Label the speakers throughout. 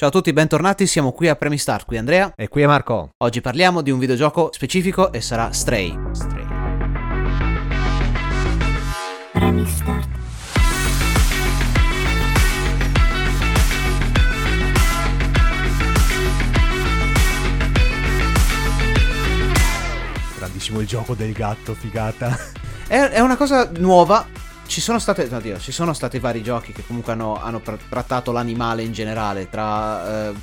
Speaker 1: Ciao a tutti, bentornati, siamo qui a Premi Start, qui Andrea.
Speaker 2: E qui è Marco.
Speaker 1: Oggi parliamo di un videogioco specifico e sarà Stray.
Speaker 2: Stray.
Speaker 3: Premi Start.
Speaker 2: Grandissimo il gioco del gatto, figata.
Speaker 1: È, è una cosa nuova. Ci sono, state, no, Dio, ci sono stati vari giochi che comunque hanno, hanno tra- trattato l'animale in generale. Tra. eh,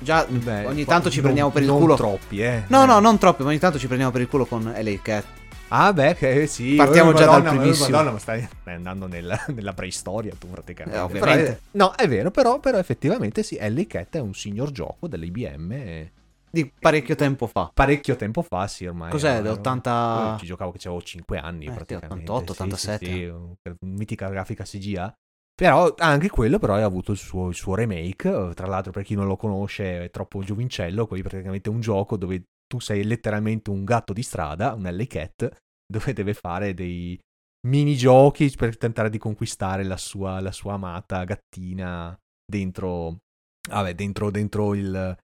Speaker 1: già
Speaker 2: Beh,
Speaker 1: ogni tanto ci
Speaker 2: non-
Speaker 1: prendiamo per il
Speaker 2: non
Speaker 1: culo.
Speaker 2: troppi, eh.
Speaker 1: No,
Speaker 2: Eh.
Speaker 1: no, non troppi, ma ogni tanto ci prendiamo per il culo con LA Cat.
Speaker 2: Ah, beh, che sì.
Speaker 1: Partiamo
Speaker 2: oh,
Speaker 1: già dal
Speaker 2: Madonna, oh,
Speaker 1: primissimo.
Speaker 2: Madonna, ma stai, stai andando nella, nella preistoria tu praticamente.
Speaker 1: Eh, ovviamente.
Speaker 2: Però no, è vero, però, però effettivamente sì, Ellie Cat è un signor gioco dell'IBM. e
Speaker 1: Di parecchio tempo fa.
Speaker 2: Parecchio tempo fa, sì, ormai.
Speaker 1: Cos'è,
Speaker 2: era-
Speaker 1: dell'80?
Speaker 2: Io Ci giocavo che avevo 5 anni
Speaker 1: Eh, sì,
Speaker 2: praticamente.
Speaker 1: 88,
Speaker 2: sì, sì,
Speaker 1: 87.
Speaker 2: Sì, un- mitica grafica CGA. Però anche quello però ha avuto il suo, il suo remake, eh, tra l'altro per chi non lo conosce è troppo giovincello, è praticamente un gioco dove tu sei letteralmente un gatto di strada, un Alley Cat, dove deve fare dei minigiochi per tentare di conquistare la sua, la sua amata gattina dentro, vabbè, dentro, dentro il,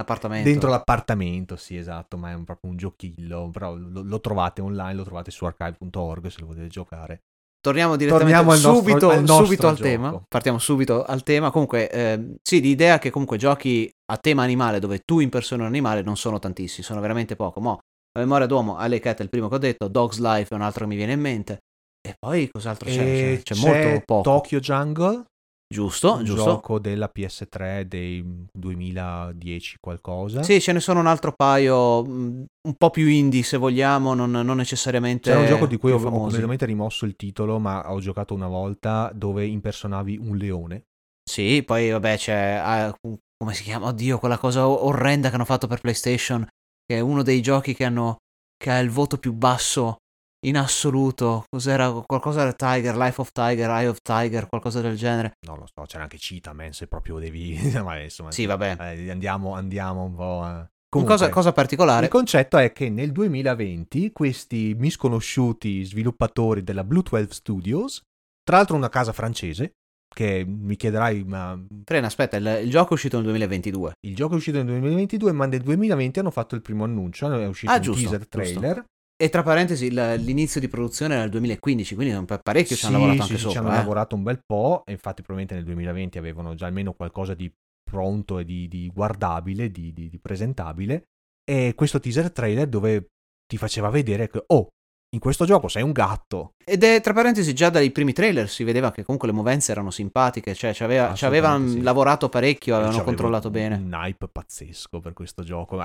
Speaker 1: L'appartamento.
Speaker 2: Dentro l'appartamento, sì, esatto, ma è un- proprio un giochillo. Però lo, lo trovate online, lo trovate su archive.org se lo volete giocare.
Speaker 1: Torniamo direttamente
Speaker 2: Torniamo al nostro-
Speaker 1: subito,
Speaker 2: al nostro
Speaker 1: subito al tema. Partiamo subito al tema. Comunque, ehm, sì, l'idea che comunque giochi a tema animale dove tu impersoni un animale non sono tantissimi, sono veramente poco. Mo, la memoria d'uomo, Alley Cat è il primo che ho detto, Dog's Life è un altro che mi viene in mente. E poi cos'altro c'è?
Speaker 2: E
Speaker 1: C'è, c'è molto poco.
Speaker 2: Tokyo Jungle,
Speaker 1: giusto,
Speaker 2: un
Speaker 1: giusto.
Speaker 2: gioco della PS3 dei 2010 qualcosa.
Speaker 1: Sì, ce ne sono un altro paio, mh, un po' più indie se vogliamo, non, non necessariamente.
Speaker 2: C'era un gioco di cui ho, ho completamente rimosso il titolo, ma ho giocato una volta dove impersonavi un leone.
Speaker 1: Sì, poi vabbè c'è, ah, come si chiama? Oddio, quella cosa orrenda che hanno fatto per PlayStation, che è uno dei giochi che hanno, che ha il voto più basso in assoluto. Cos'era? Qualcosa del Tiger, Life of Tiger, Eye of Tiger, qualcosa del genere.
Speaker 2: Non lo so, c'era anche Cheetah Man se proprio devi... ma insomma,
Speaker 1: Sì, vabbè.
Speaker 2: eh, andiamo, andiamo un po'... eh.
Speaker 1: Un
Speaker 2: Comunque,
Speaker 1: cosa, cosa particolare.
Speaker 2: Il concetto è che nel 2020 questi misconosciuti sviluppatori della Blue 12 Studios, tra l'altro una casa francese, che mi chiederai, ma
Speaker 1: Frena, aspetta, il, il gioco è uscito nel 2022.
Speaker 2: il gioco è uscito nel 2022, ma nel 2020 hanno fatto il primo annuncio, è uscito
Speaker 1: Ah,
Speaker 2: un
Speaker 1: giusto,
Speaker 2: teaser
Speaker 1: giusto. E tra parentesi, il- l'inizio di produzione era nel 2015, quindi parecchio ci
Speaker 2: Sì,
Speaker 1: hanno lavorato
Speaker 2: sì,
Speaker 1: anche
Speaker 2: sì,
Speaker 1: sopra.
Speaker 2: ci hanno
Speaker 1: eh.
Speaker 2: lavorato un bel po', e infatti probabilmente nel 2020 avevano già almeno qualcosa di pronto e di, di guardabile, di, di- di presentabile. E questo teaser trailer dove ti faceva vedere che, oh, in questo gioco sei un gatto.
Speaker 1: Ed è tra parentesi già dai primi trailer si vedeva che comunque le movenze erano simpatiche, cioè ci, aveva- ci avevano
Speaker 2: sì.
Speaker 1: lavorato parecchio, avevano controllato bene.
Speaker 2: Un hype pazzesco per questo gioco.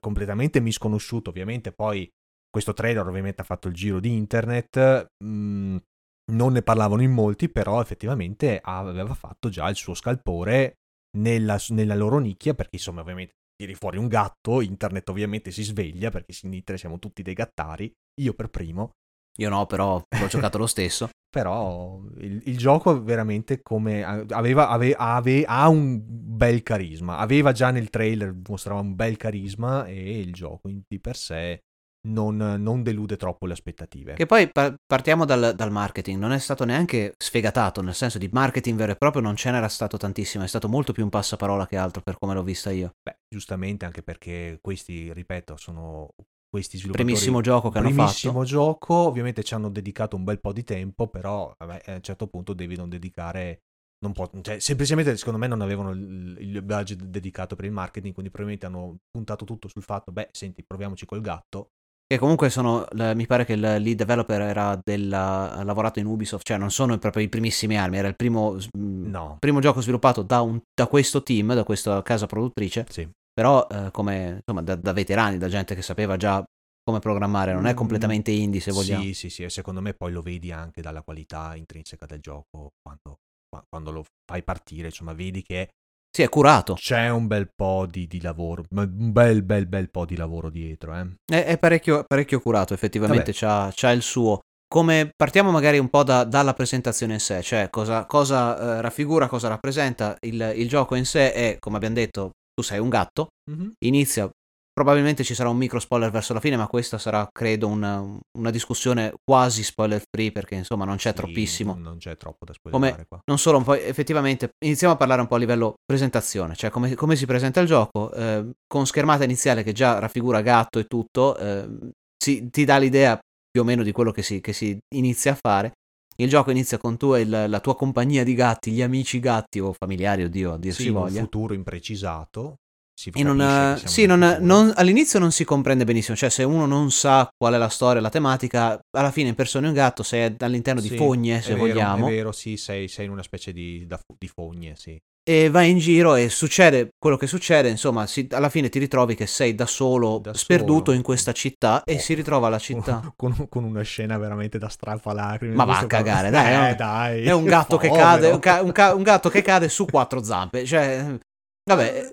Speaker 2: Completamente misconosciuto, ovviamente. Poi questo trailer, ovviamente, ha fatto il giro di internet. mm, non ne parlavano in molti, però effettivamente aveva fatto già il suo scalpore nella, nella loro nicchia. Perché, insomma, ovviamente, tiri fuori un gatto. Internet, ovviamente, si sveglia perché in internet siamo tutti dei gattari. Io per primo.
Speaker 1: Io no, però l'ho giocato lo stesso.
Speaker 2: Però il, il gioco veramente come aveva, ave- ave- ha un bel carisma. Aveva già nel trailer mostrava un bel carisma e il gioco di per sé non, non delude troppo le aspettative.
Speaker 1: Che poi pa- partiamo dal, dal marketing, non è stato neanche sfegatato, nel senso di marketing vero e proprio non ce n'era stato tantissimo, è stato molto più un passaparola che altro per come l'ho vista io.
Speaker 2: Beh, giustamente anche perché questi, ripeto, sono questi sviluppatori.
Speaker 1: Primissimo gioco che hanno
Speaker 2: primissimo
Speaker 1: fatto.
Speaker 2: gioco, ovviamente ci hanno dedicato un bel po' di tempo, però vabbè, a un certo punto devi non dedicare non può, cioè, semplicemente secondo me non avevano il, il budget dedicato per il marketing, quindi probabilmente hanno puntato tutto sul fatto, beh, senti, proviamoci col gatto.
Speaker 1: Che comunque sono, mi pare che il lead developer era della, ha lavorato in Ubisoft, cioè non sono proprio i primissimi anni, era il primo, mm,
Speaker 2: No,
Speaker 1: primo gioco sviluppato da, un- da questo team, da questa casa produttrice,
Speaker 2: sì.
Speaker 1: però eh, come insomma da, da veterani, da gente che sapeva già come programmare, non è
Speaker 2: Mm,
Speaker 1: completamente indie se vogliamo.
Speaker 2: Sì, sì, sì, e secondo me poi lo vedi anche dalla qualità intrinseca del gioco quando, qua- quando lo fai partire, insomma, vedi che
Speaker 1: Sì, è curato,
Speaker 2: c'è un bel po' di, di lavoro, un bel, bel, bel po' di lavoro dietro, eh.
Speaker 1: è, è parecchio, parecchio curato, effettivamente c'ha, c'ha il suo. Come partiamo magari un po' da- dalla presentazione in sé, cioè cosa, cosa eh, raffigura, cosa rappresenta il, il gioco in sé è, come abbiamo detto, tu sei un gatto,
Speaker 2: Mhm.
Speaker 1: inizia probabilmente ci sarà un micro spoiler verso la fine, ma questa sarà, credo, una, una discussione quasi spoiler free perché insomma non c'è
Speaker 2: Sì,
Speaker 1: troppissimo.
Speaker 2: Non c'è troppo da spoilerare
Speaker 1: Come
Speaker 2: qua.
Speaker 1: non solo, poi effettivamente iniziamo a parlare un po' a livello presentazione, cioè come, come si presenta il gioco, eh, con schermata iniziale che già raffigura gatto e tutto, eh, si- ti dà l'idea più o meno di quello che si, che si inizia a fare. Il gioco inizia con tu e il- la tua compagnia di gatti, gli amici gatti o familiari, oddio, a dir
Speaker 2: Sì,
Speaker 1: si
Speaker 2: in un
Speaker 1: voglia.
Speaker 2: futuro imprecisato.
Speaker 1: E non, eh, sì, non-
Speaker 2: futuro.
Speaker 1: non- all'inizio non si comprende benissimo, cioè se uno non sa qual è la storia, la tematica, alla fine impersoni un gatto, sei all'interno di
Speaker 2: Sì,
Speaker 1: fogne,
Speaker 2: è
Speaker 1: se
Speaker 2: vero,
Speaker 1: vogliamo,
Speaker 2: È vero, sì, sei, sei in una specie di, da- di fogne, sì.
Speaker 1: e vai in giro e succede quello che succede, insomma, si- alla fine ti ritrovi che sei da solo,
Speaker 2: Da
Speaker 1: sperduto
Speaker 2: solo.
Speaker 1: in questa città e
Speaker 2: Oh,
Speaker 1: si ritrova la città.
Speaker 2: Con, con una scena veramente da strappalacrime.
Speaker 1: Ma va a cagare, dai,
Speaker 2: Eh, dai.
Speaker 1: È un gatto che cade, un, ca- un ca- un gatto che cade su quattro zampe, cioè, vabbè.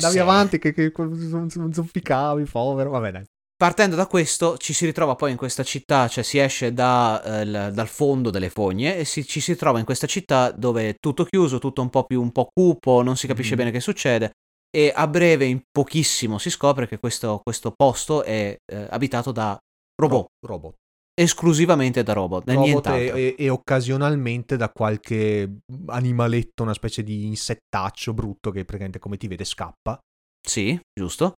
Speaker 2: Andavi
Speaker 1: sì.
Speaker 2: avanti che, che zoppicavi, povero. Vabbè, dai.
Speaker 1: Partendo da questo, ci si ritrova poi in questa città, cioè si esce da, eh, dal fondo delle fogne e si- ci si trova in questa città dove è tutto chiuso, tutto un po' più un po' cupo, non si capisce
Speaker 2: Mhm.
Speaker 1: bene che succede. E a breve, in pochissimo, si scopre che questo, questo posto è eh, abitato da robot,
Speaker 2: Ro- robot.
Speaker 1: Esclusivamente da robot, da
Speaker 2: Robot e, e- occasionalmente da qualche animaletto, una specie di insettaccio brutto che praticamente come ti vede scappa.
Speaker 1: Sì, giusto.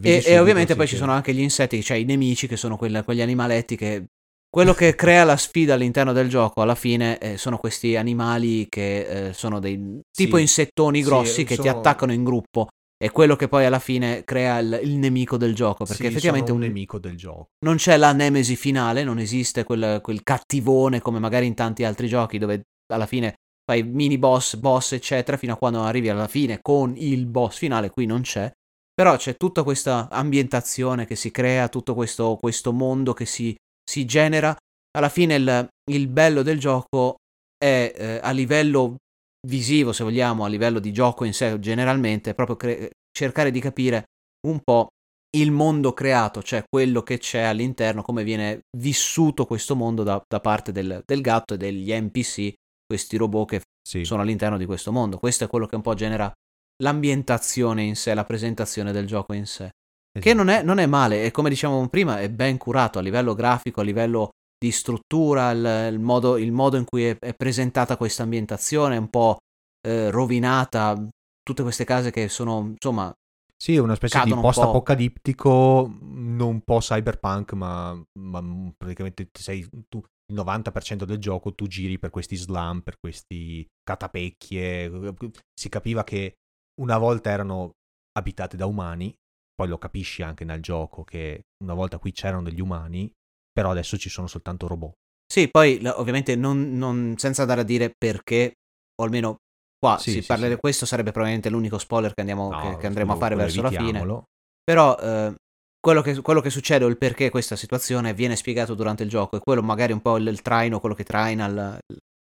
Speaker 1: E, e ovviamente
Speaker 2: sì,
Speaker 1: poi
Speaker 2: che-
Speaker 1: ci sono anche gli insetti, cioè i nemici che sono quella- quegli animaletti che... Quello che crea la sfida all'interno del gioco alla fine eh, sono questi animali che eh, sono dei tipo
Speaker 2: Sì.
Speaker 1: insettoni
Speaker 2: Sì,
Speaker 1: grossi che ti
Speaker 2: sono-
Speaker 1: attaccano in gruppo. È quello che poi alla fine crea il, il nemico del gioco. Perché
Speaker 2: Sì,
Speaker 1: effettivamente
Speaker 2: un- nemico del gioco.
Speaker 1: non c'è la nemesi finale, non esiste quel, quel cattivone come magari in tanti altri giochi dove alla fine fai mini boss, boss, eccetera, fino a quando arrivi alla fine con il boss finale, qui non c'è. Però c'è tutta questa ambientazione che si crea, tutto questo, questo mondo che si, si genera. Alla fine il, il bello del gioco è eh, a livello visivo, se vogliamo, a livello di gioco in sé generalmente, proprio cre- cercare di capire un po' il mondo creato, cioè quello che c'è all'interno, come viene vissuto questo mondo da, da parte del, del gatto e degli NPC, questi robot che
Speaker 2: Sì.
Speaker 1: sono all'interno di questo mondo. Questo è quello che un po' genera l'ambientazione in sé, la presentazione del gioco in sé. Che
Speaker 2: Esatto.
Speaker 1: non è, non è male, e come dicevamo prima, è ben curato a livello grafico, a livello di struttura, il, il modo, il modo in cui è, è presentata questa ambientazione, un po' eh, rovinata, tutte queste case che sono, insomma,
Speaker 2: Sì, una specie di
Speaker 1: un po'.
Speaker 2: post-apocalittico, non un po' cyberpunk, ma, ma praticamente sei tu, il 90% del gioco tu giri per questi slam, per questi catapecchie. Si capiva che una volta erano abitate da umani, poi lo capisci anche nel gioco che una volta qui c'erano degli umani, però adesso ci sono soltanto robot.
Speaker 1: Sì, poi ovviamente non, non- senza andare a dire perché, o almeno qua
Speaker 2: Sì,
Speaker 1: si
Speaker 2: sì,
Speaker 1: parla
Speaker 2: sì.
Speaker 1: di questo sarebbe probabilmente l'unico spoiler che, andiamo,
Speaker 2: No,
Speaker 1: che, che andremo a
Speaker 2: quello-
Speaker 1: fare verso la fine. Però eh, quello, che, quello che succede o il perché questa situazione viene spiegato durante il gioco e quello magari un po' il, il traino, quello che traina il-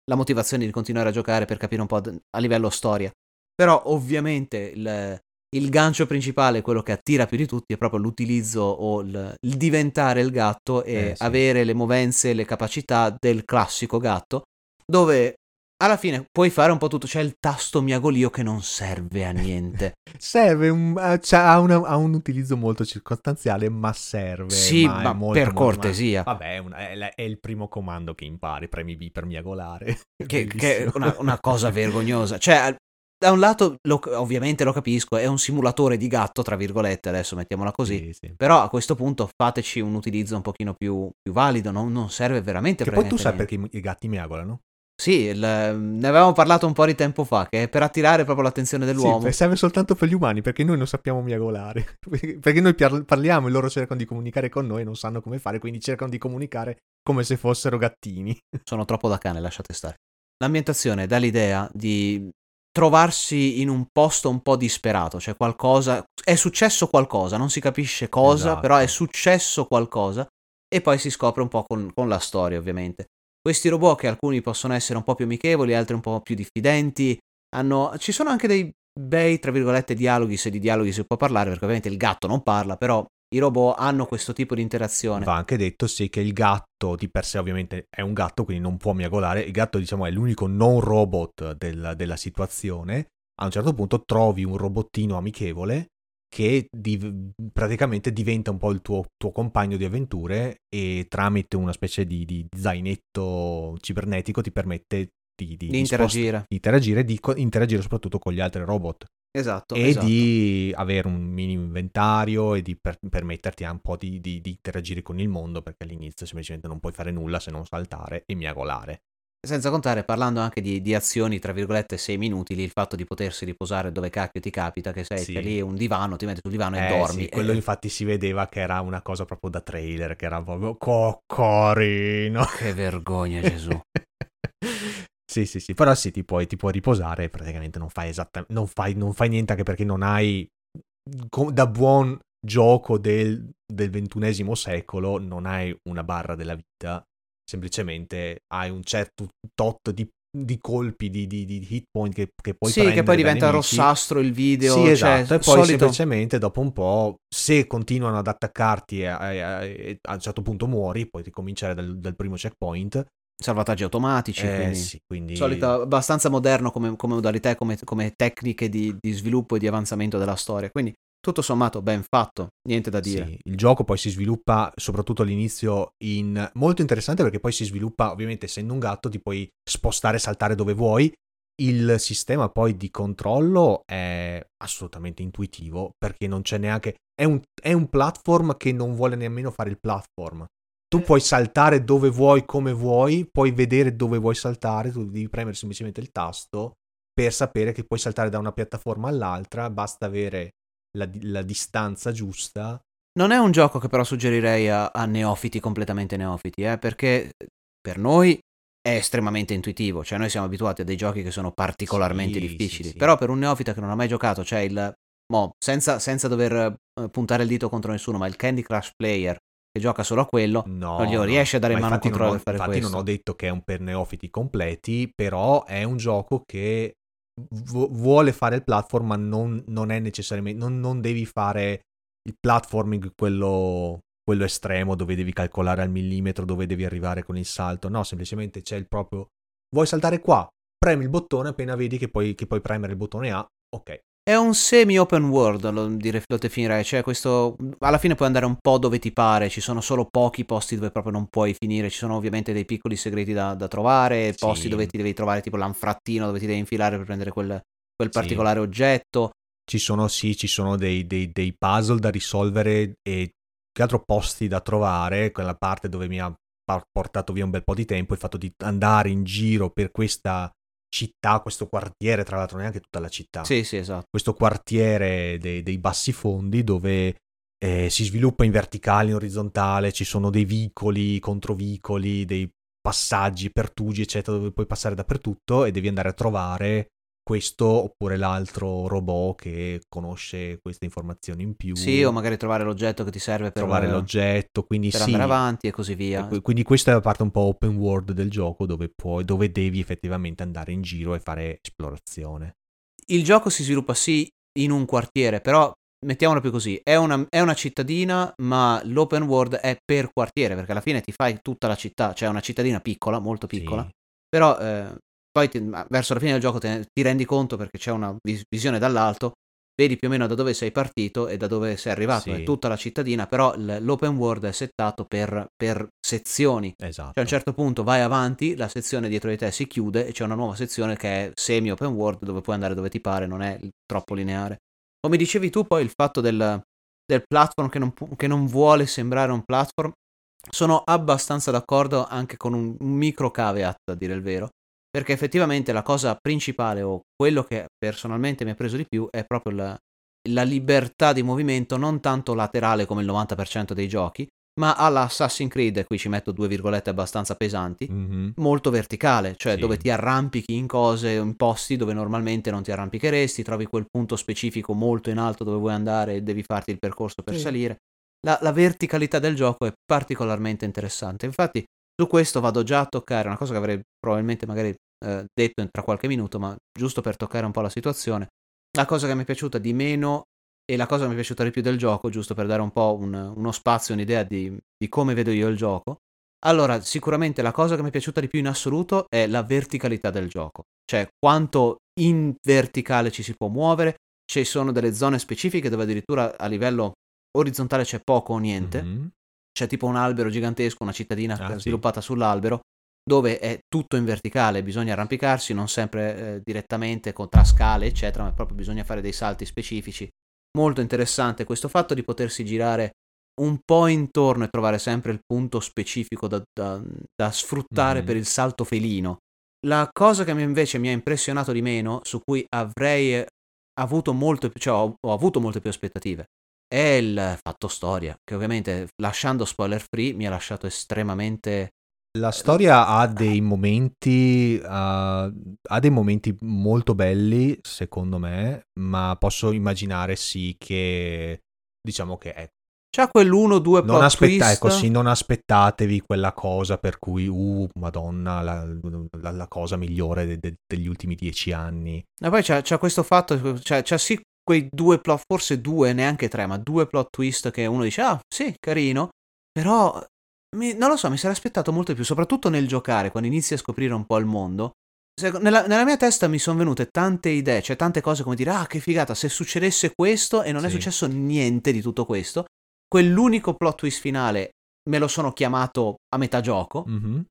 Speaker 1: la motivazione di continuare a giocare per capire un po' a livello storia. Però ovviamente il, il gancio principale, quello che attira più di tutti, è proprio l'utilizzo o il, il diventare il gatto e
Speaker 2: Eh, sì.
Speaker 1: avere le movenze e le capacità del classico gatto, dove alla fine puoi fare un po' tutto. C'è il tasto miagolio che non serve a niente.
Speaker 2: Serve un, eh, c'ha- ha, una- ha un utilizzo molto circostanziale, ma serve.
Speaker 1: Sì,
Speaker 2: ma,
Speaker 1: ma
Speaker 2: molto,
Speaker 1: per
Speaker 2: molto-
Speaker 1: cortesia.
Speaker 2: ma- vabbè, è, un- è è il primo comando che impari, premi B per miagolare.
Speaker 1: che, che è una, una cosa vergognosa. Cioè, da un lato, lo- ovviamente lo capisco, è un simulatore di gatto, tra virgolette, adesso mettiamola così.
Speaker 2: Sì, sì.
Speaker 1: Però a questo punto fateci un utilizzo un pochino più, più valido, non, non serve veramente
Speaker 2: Che poi tu sai
Speaker 1: niente.
Speaker 2: perché i gatti miagolano?
Speaker 1: Sì, il- ne avevamo parlato un po' di tempo fa, che è per attirare proprio l'attenzione dell'uomo.
Speaker 2: Sì, serve soltanto per gli umani, perché noi non sappiamo miagolare. perché noi par- parliamo e loro cercano di comunicare con noi e non sanno come fare, quindi cercano di comunicare come se fossero gattini.
Speaker 1: Sono troppo da cane, lasciate stare. L'ambientazione dà l'idea di trovarsi in un posto un po' disperato, cioè qualcosa, è successo qualcosa, non si capisce cosa,
Speaker 2: Esatto.
Speaker 1: però è successo qualcosa e poi si scopre un po' con, con la storia ovviamente. Questi robot che alcuni possono essere un po' più amichevoli, altri un po' più diffidenti, hanno, ci sono anche dei bei, tra virgolette, dialoghi, se di dialoghi si può parlare, perché ovviamente il gatto non parla, però i robot hanno questo tipo di interazione.
Speaker 2: Va anche detto sì che il gatto di per sé ovviamente è un gatto, quindi non può miagolare. Il gatto diciamo è l'unico non robot del- della situazione. A un certo punto trovi un robottino amichevole che div- praticamente diventa un po' il tuo, tuo, compagno di avventure e tramite una specie di, di zainetto cibernetico ti permette di,
Speaker 1: di, di interagire.
Speaker 2: Spost- di interagire, di co- interagire soprattutto con gli altri robot.
Speaker 1: Esatto.
Speaker 2: E
Speaker 1: esatto.
Speaker 2: di avere un minimo inventario e di per- permetterti un po' di, interagire con il mondo perché all'inizio semplicemente non puoi fare nulla se non saltare e miagolare.
Speaker 1: Senza contare, parlando anche di, di azioni, tra virgolette, semi inutili, il fatto di potersi riposare dove cacchio ti capita, che sei sì. lì un divano, ti metti sul divano
Speaker 2: eh,
Speaker 1: e dormi.
Speaker 2: Sì, quello
Speaker 1: e...
Speaker 2: infatti si vedeva che era una cosa proprio da trailer, che era proprio coccorino.
Speaker 1: Che vergogna, Gesù.
Speaker 2: sì, sì, sì, però sì, ti puoi, ti puoi riposare praticamente non fai, esattamente, non, fai, non fai niente anche perché non hai, da buon gioco del, del ventunesimo secolo, non hai una barra della vita semplicemente hai un certo tot di, di colpi di, di, di, hit point che, che puoi
Speaker 1: sì, che poi diventa rossastro il video.
Speaker 2: Sì,
Speaker 1: cioè,
Speaker 2: esatto. E poi solito... semplicemente dopo un po', se continuano ad attaccarti e, e, e, a un certo punto muori, puoi ricominciare dal, dal primo checkpoint.
Speaker 1: Salvataggi automatici,
Speaker 2: eh,
Speaker 1: quindi,
Speaker 2: sì, quindi...
Speaker 1: solito abbastanza moderno come, come modalità e come, come, tecniche di, di sviluppo e di avanzamento della storia. Quindi tutto sommato ben fatto, niente da dire.
Speaker 2: Sì, il gioco poi si sviluppa soprattutto all'inizio in molto interessante perché poi si sviluppa, ovviamente essendo un gatto ti puoi spostare e saltare dove vuoi. Il sistema poi di controllo è assolutamente intuitivo perché non c'è neanche... È un, è un platform che non vuole nemmeno fare il platform. Tu puoi saltare dove vuoi, come vuoi, puoi vedere dove vuoi saltare, tu devi premere semplicemente il tasto per sapere che puoi saltare da una piattaforma all'altra, basta avere la, la distanza giusta.
Speaker 1: Non è un gioco che però suggerirei a, a neofiti, completamente neofiti, eh, perché per noi è estremamente intuitivo, cioè noi siamo abituati a dei giochi che sono particolarmente sì, difficili, sì, sì. però per un neofita che non ha mai giocato, cioè il, mo, senza, senza dover uh, puntare il dito contro nessuno, ma il Candy Crush Player che gioca solo a quello,
Speaker 2: no,
Speaker 1: non glielo riesce a dare in mano
Speaker 2: il
Speaker 1: controllo
Speaker 2: per
Speaker 1: fare
Speaker 2: infatti
Speaker 1: questo.
Speaker 2: non ho detto che è un per neofiti completi, però è un gioco che vuole fare il platform, ma non, non è necessariamente. Non, non, devi fare il platforming quello, quello estremo dove devi calcolare al millimetro dove devi arrivare con il salto. No, semplicemente c'è il proprio. Vuoi saltare qua? Premi il bottone appena vedi che puoi, che puoi premere il bottone A. Ok,
Speaker 1: è un semi-open world, lo, dire, lo definirei, cioè questo, alla fine puoi andare un po' dove ti pare, ci sono solo pochi posti dove proprio non puoi finire, ci sono ovviamente dei piccoli segreti da, da trovare, sì. posti dove ti devi trovare tipo l'anfrattino dove ti devi infilare per prendere quel, quel particolare sì. oggetto.
Speaker 2: Ci sono, sì, ci sono dei, dei, dei puzzle da risolvere e che altro posti da trovare, quella parte dove mi ha portato via un bel po' di tempo, il fatto di andare in giro per questa città, questo quartiere, tra l'altro neanche tutta la città.
Speaker 1: Sì, sì, esatto.
Speaker 2: Questo quartiere dei, dei bassi fondi dove eh, si sviluppa in verticale, in orizzontale, ci sono dei vicoli, controvicoli, dei passaggi, pertugi, eccetera, dove puoi passare dappertutto e devi andare a trovare questo oppure l'altro robot che conosce queste informazioni in più.
Speaker 1: Sì, o magari trovare l'oggetto che ti serve per
Speaker 2: trovare l'oggetto, quindi
Speaker 1: per
Speaker 2: sì.
Speaker 1: andare avanti e così via.
Speaker 2: E quindi questa è la parte un po' open world del gioco dove puoi dove devi effettivamente andare in giro e fare esplorazione.
Speaker 1: Il gioco si sviluppa sì in un quartiere, però mettiamolo più così, è una, è una, cittadina, ma l'open world è per quartiere, perché alla fine ti fai tutta la città, cioè è una cittadina piccola, molto piccola, sì. però eh, poi ti, verso la fine del gioco te, ti rendi conto perché c'è una vis- visione dall'alto, vedi più o meno da dove sei partito e da dove sei arrivato, sì. è tutta la cittadina, però l- l'open world è settato per, per sezioni.
Speaker 2: Esatto.
Speaker 1: Cioè a un certo punto vai avanti, la sezione dietro di te si chiude e c'è una nuova sezione che è semi open world dove puoi andare dove ti pare, non è troppo lineare. Come dicevi tu poi il fatto del, del platform che non, che non vuole sembrare un platform, sono abbastanza d'accordo anche con un micro caveat a dire il vero perché effettivamente la cosa principale o quello che personalmente mi ha preso di più è proprio la, la libertà di movimento non tanto laterale come il 90% dei giochi, ma alla Assassin's Creed, e qui ci metto due virgolette abbastanza pesanti,
Speaker 2: mm-hmm.
Speaker 1: molto verticale, cioè
Speaker 2: sì.
Speaker 1: dove ti arrampichi in cose, in posti dove normalmente non ti arrampicheresti, trovi quel punto specifico molto in alto dove vuoi andare e devi farti il percorso per sì. salire. La, la, verticalità del gioco è particolarmente interessante. Infatti, su questo vado già a toccare una cosa che avrei probabilmente magari eh, detto tra qualche minuto, ma giusto per toccare un po' la situazione. La cosa che mi è piaciuta di meno e la cosa che mi è piaciuta di più del gioco, giusto per dare un po' un, uno spazio, un'idea di, di come vedo io il gioco. Allora, sicuramente la cosa che mi è piaciuta di più in assoluto è la verticalità del gioco, cioè quanto in verticale ci si può muovere, ci sono delle zone specifiche dove addirittura a livello orizzontale c'è poco o niente.
Speaker 2: Mhm.
Speaker 1: C'è tipo un albero gigantesco, una cittadina
Speaker 2: Ah, sì.
Speaker 1: sviluppata sull'albero, dove è tutto in verticale, bisogna arrampicarsi, non sempre eh, direttamente con, tra scale, eccetera, ma proprio bisogna fare dei salti specifici. Molto interessante questo fatto di potersi girare un po' intorno e trovare sempre il punto specifico da, da- da sfruttare
Speaker 2: Mhm.
Speaker 1: per il salto felino. La cosa che invece mi ha impressionato di meno, su cui avrei eh, avuto molto cioè ho, ho avuto molte più aspettative, è il fatto storia, che ovviamente lasciando spoiler free mi ha lasciato estremamente...
Speaker 2: La storia ha dei momenti, uh, ha dei momenti molto belli, secondo me, ma posso immaginare sì che, diciamo che, ecco,
Speaker 1: C'ha quell'uno due
Speaker 2: non,
Speaker 1: plot
Speaker 2: aspetta-
Speaker 1: twist.
Speaker 2: ecco, sì, non aspettatevi quella cosa per cui, uh, madonna, la, la- la cosa migliore de- de- degli ultimi dieci anni.
Speaker 1: E poi c'ha, c'ha questo fatto, c'ha, c'ha sì quei due plot, forse due, neanche tre, ma due plot twist che uno dice, ah, sì, carino, però, mi- non lo so, mi sarei aspettato molto di più, soprattutto nel giocare, quando inizi a scoprire un po' il mondo. Se- Nella, nella mia testa mi sono venute tante idee, cioè tante cose come dire, ah, che figata, se succedesse questo e non è
Speaker 2: Sì.
Speaker 1: successo niente di tutto questo, quell'unico plot twist finale me lo sono chiamato a metà gioco,
Speaker 2: Mhm.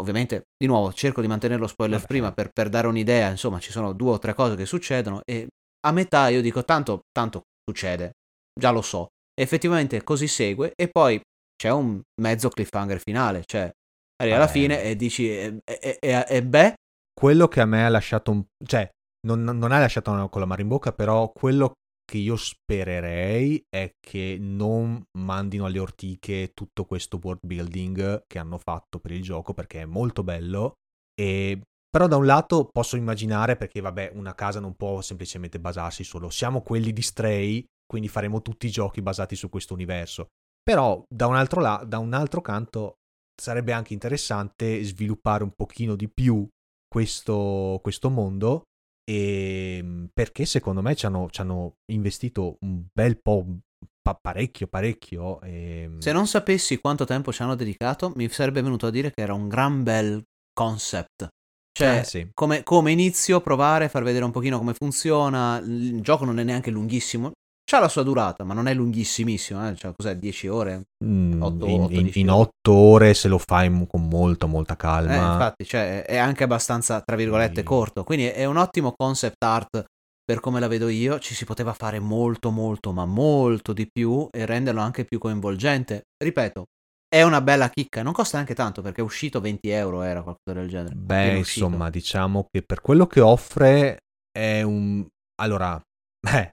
Speaker 1: ovviamente, di nuovo, cerco di mantenere lo spoiler
Speaker 2: Vabbè.
Speaker 1: prima per, per dare un'idea, insomma, ci sono due o tre cose che succedono e a metà io dico tanto, tanto succede, già lo so. Effettivamente così segue e poi c'è un mezzo cliffhanger finale, cioè arrivi alla
Speaker 2: Vabbè.
Speaker 1: fine e dici, e, e- e- e beh,
Speaker 2: Quello che a me ha lasciato un... cioè, non, non ha lasciato una- mano in bocca, però quello che io spererei è che non mandino alle ortiche tutto questo world building che hanno fatto per il gioco, perché è molto bello, e... Però da un lato posso immaginare, perché vabbè, una casa non può semplicemente basarsi solo, siamo quelli di Stray, quindi faremo tutti i giochi basati su questo universo. Però da un altro, la- da un altro canto sarebbe anche interessante sviluppare un pochino di più questo, questo mondo e perché secondo me ci hanno, ci hanno investito un bel po' pa- parecchio parecchio e,
Speaker 1: se non sapessi quanto tempo ci hanno dedicato, mi sarebbe venuto a dire che era un gran bel concept. Cioè,
Speaker 2: Eh, sì.
Speaker 1: come, come inizio, provare, far vedere un pochino come funziona. Il gioco non è neanche lunghissimo. C'ha la sua durata, ma non è lunghissimissimo. Eh? Cioè, cos'è? 10 ore?
Speaker 2: Mm,
Speaker 1: otto-
Speaker 2: in,
Speaker 1: otto,
Speaker 2: in-
Speaker 1: dieci
Speaker 2: in
Speaker 1: ore.
Speaker 2: otto ore se lo fai con molta molta
Speaker 1: Eh,
Speaker 2: calma
Speaker 1: infatti, cioè, è anche abbastanza, tra virgolette,
Speaker 2: Sì.
Speaker 1: corto. Quindi è un ottimo concept art per come la vedo io. Ci si poteva fare molto, molto, ma molto di più e renderlo anche più coinvolgente. Ripeto, è una bella chicca. Non costa neanche tanto perché è uscito 20 euro, era qualcosa del genere.
Speaker 2: beh insomma diciamo che per quello che offre è un allora eh,